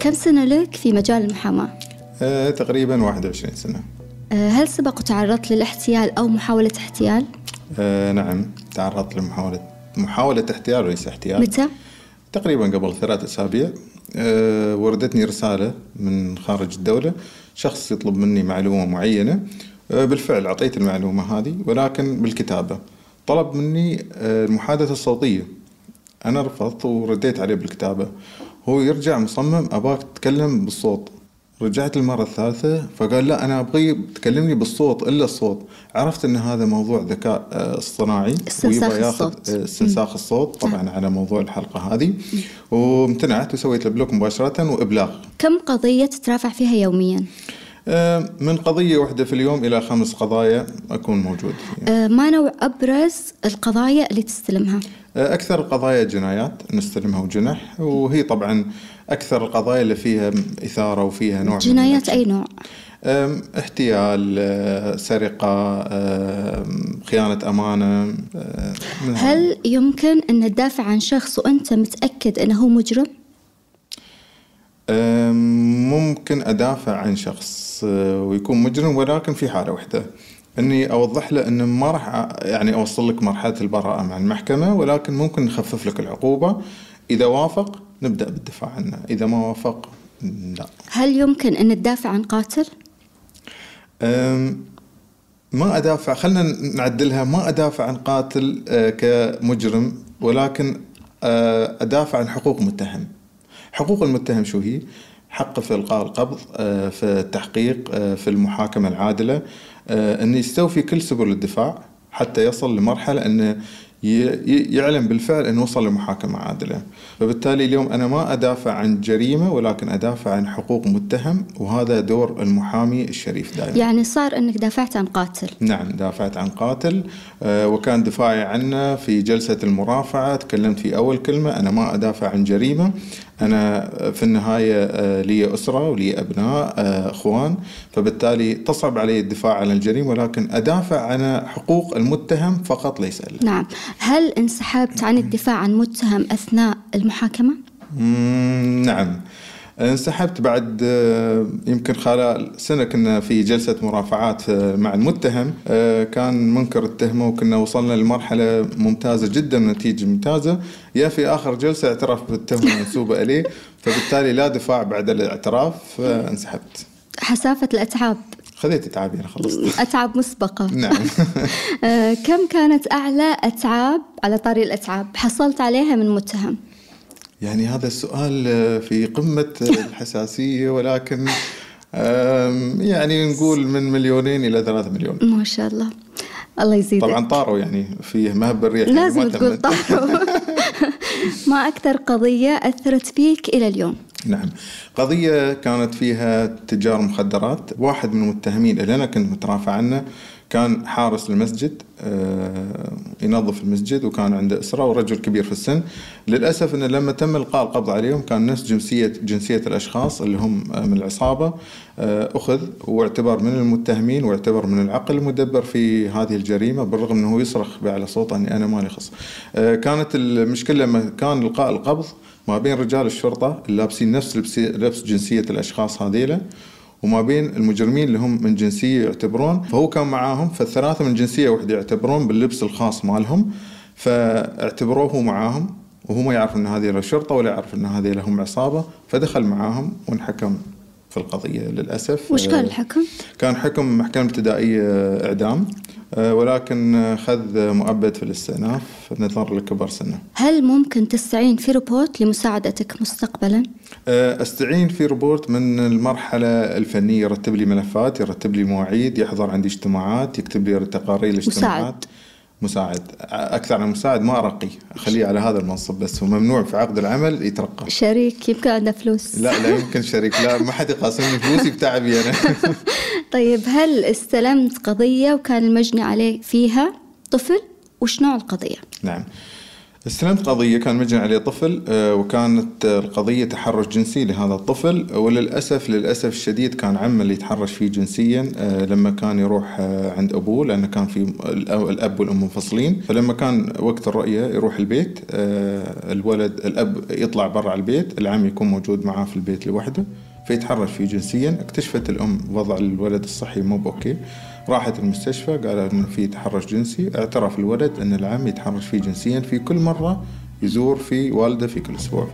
كم سنة لك في مجال المحاماة؟ آه، تقريبا 21 سنة. آه، هل سبق وتعرضت للاحتيال أو محاولة احتيال؟ آه، نعم تعرضت لمحاولة محاولة احتيال وليس احتيال. متى؟ تقريبا قبل ثلاث أسابيع. آه، وردتني رسالة من خارج الدولة شخص يطلب مني معلومة معينة. آه، بالفعل أعطيت المعلومة هذه ولكن بالكتابة. طلب مني آه، المحادثة الصوتية. أنا رفضت ورديت عليه بالكتابة. هو يرجع مصمم أباك تتكلم بالصوت. رجعت المرة الثالثة فقال لا أنا أبغي تكلمني بالصوت إلا الصوت. عرفت أن هذا موضوع ذكاء آه، اصطناعي استنساخ ويبغى ياخذ الصوت. آه، استنساخ الصوت. طبعا على موضوع الحلقة هذه. وامتنعت وسويت له بلوك مباشرة وإبلاغ. كم قضية تترافع فيها يوميا؟ آه، من قضية واحدة في اليوم إلى خمس قضايا أكون موجود فيها آه، ما نوع أبرز القضايا اللي تستلمها؟ آه، أكثر القضايا جنايات نستلمها وجنح وهي طبعا أكثر القضايا اللي فيها إثارة وفيها نوع جنايات. أي نوع؟ احتيال سرقة خيانة أمانة. هل يمكن أن تدافع عن شخص وأنت متأكد أنه مجرم؟ ممكن أدافع عن شخص آه، ويكون مجرم ولكن في حالة واحدة إني أوضح له ان ما راح يعني أوصل لك مرحلة البراءة مع المحكمة ولكن ممكن نخفف لك العقوبة. إذا وافق نبدأ بالدفاع عنه. إذا ما وافق لا. هل يمكن أن تدافع عن قاتل؟ ما أدافع. خلينا نعدلها. ما أدافع عن قاتل آه، كمجرم ولكن آه، أدافع عن حقوق متهم. حقوق المتهم شو هي؟ حقه في إلقاء القبض آه، في التحقيق آه، في المحاكمة العادلة آه، انه يستوفي كل سبل الدفاع حتى يصل لمرحلة انه يعلم بالفعل انه وصل لمحاكمة عادلة. فبالتالي اليوم أنا ما أدافع عن جريمة ولكن أدافع عن حقوق متهم وهذا دور المحامي الشريف دائما. يعني صار أنك دافعت عن قاتل. نعم دافعت عن قاتل وكان دفاعي عنه في جلسة المرافعة تكلمت في أول كلمة أنا ما أدافع عن جريمة. أنا في النهاية آه، لي أسرة ولي أبناء آه، أخوان. فبالتالي تصعب علي الدفاع عن الجريمة ولكن أدافع عن حقوق المتهم فقط ليس إلا نعم. هل انسحبت عن الدفاع عن متهم أثناء المحاكمة؟ مم، نعم. انسحبت بعد آه، يمكن خلال سنة كنا في جلسة مرافعات آه، مع المتهم. آه، كان منكر التهمة وكنا وصلنا لمرحلة ممتازة جدا نتيجة ممتازة. يا في آخر جلسة اعترف بالتهمة المنسوبة إليه فبالتالي لا دفاع بعد الاعتراف فانسحبت حسافة الأتعاب. خذيت تعابي أنا خلصت. أتعاب مسبقة. نعم. آه، كم كانت أعلى أتعاب على طاري الأتعاب؟ حصلت عليها من متهم؟ يعني هذا السؤال آه، في قمة الحساسية ولكن يعني نقول من مليونين إلى ثلاثة مليون. ما شاء الله. الله يزيدك. طبعا طاروا يعني فيه مهب الريح يعني لازم تقول. طاروا. ما أكثر قضية أثرت فيك إلى اليوم؟ نعم. قضية كانت فيها تجار مخدرات واحد من المتهمين اللي أنا كنت مترافع عنه كان حارس المسجد آه، ينظف المسجد وكان عنده أسرة ورجل كبير في السن. للأسف أنه لما تم إلقاء القبض عليهم كان نفس جنسية جنسية الأشخاص اللي هم آه، من العصابة آه، أخذ واعتبر من المتهمين واعتبر من العقل المدبر في هذه الجريمة بالرغم أنه يصرخ بأعلى صوته أني أنا مالي خص. كانت المشكلة لما كان إلقاء القبض ما بين رجال الشرطة اللي لابسين نفس لبس جنسية الأشخاص هذيلا وما بين المجرمين اللي هم من جنسية يعتبرون فهو كان معاهم فالثلاثة من جنسية واحدة يعتبرون باللبس الخاص مالهم فاعتبروه معاهم وهو ما يعرف إن هذه الشرطة ولا يعرف إن هذه لهم عصابة فدخل معاهم وانحكم في القضية للأسف وش كان الحكم؟ كان حكم محكمة ابتدائية إعدام آه، ولكن خذ مؤبد في الاستئناف نظرا لكبر سنه. هل ممكن تستعين في روبوت لمساعدتك مستقبلا؟ آه، استعين في روبوت من المرحلة الفنية يرتب لي ملفات يرتب لي مواعيد يحضر عندي اجتماعات يكتب لي تقارير الاجتماعات. مساعد. أكثر عن مساعد ما أرقي. أخليه على هذا المنصب بس هو ممنوع في عقد العمل يترقى. شريك يمكن عنده فلوس. لا لا يمكن شريك. لا ما حد يقاسمني فلوسي بتعبي أنا. طيب هل استلمت قضية وكان المجني عليه فيها طفل؟ وش نوع القضية؟ نعم استلمت قضية كان مجني عليه طفل آه، وكانت القضية تحرش جنسي لهذا الطفل وللأسف للأسف الشديد كان عمه اللي يتحرش فيه جنسيا آه، لما كان يروح آه، عند أبوه لأنه كان في الأب والأم منفصلين فلما كان وقت الرؤية يروح البيت الولد الأب يطلع برا البيت العم يكون موجود معاه في البيت لوحده فيتحرش فيه جنسيا. اكتشفت الأم وضع الولد الصحي مو بأوكي. راحت المستشفى قالوا إنه في تحرش جنسي. اعترف الولد إن العم يتحرش فيه جنسيا في كل مرة يزور في والده في كل أسبوع.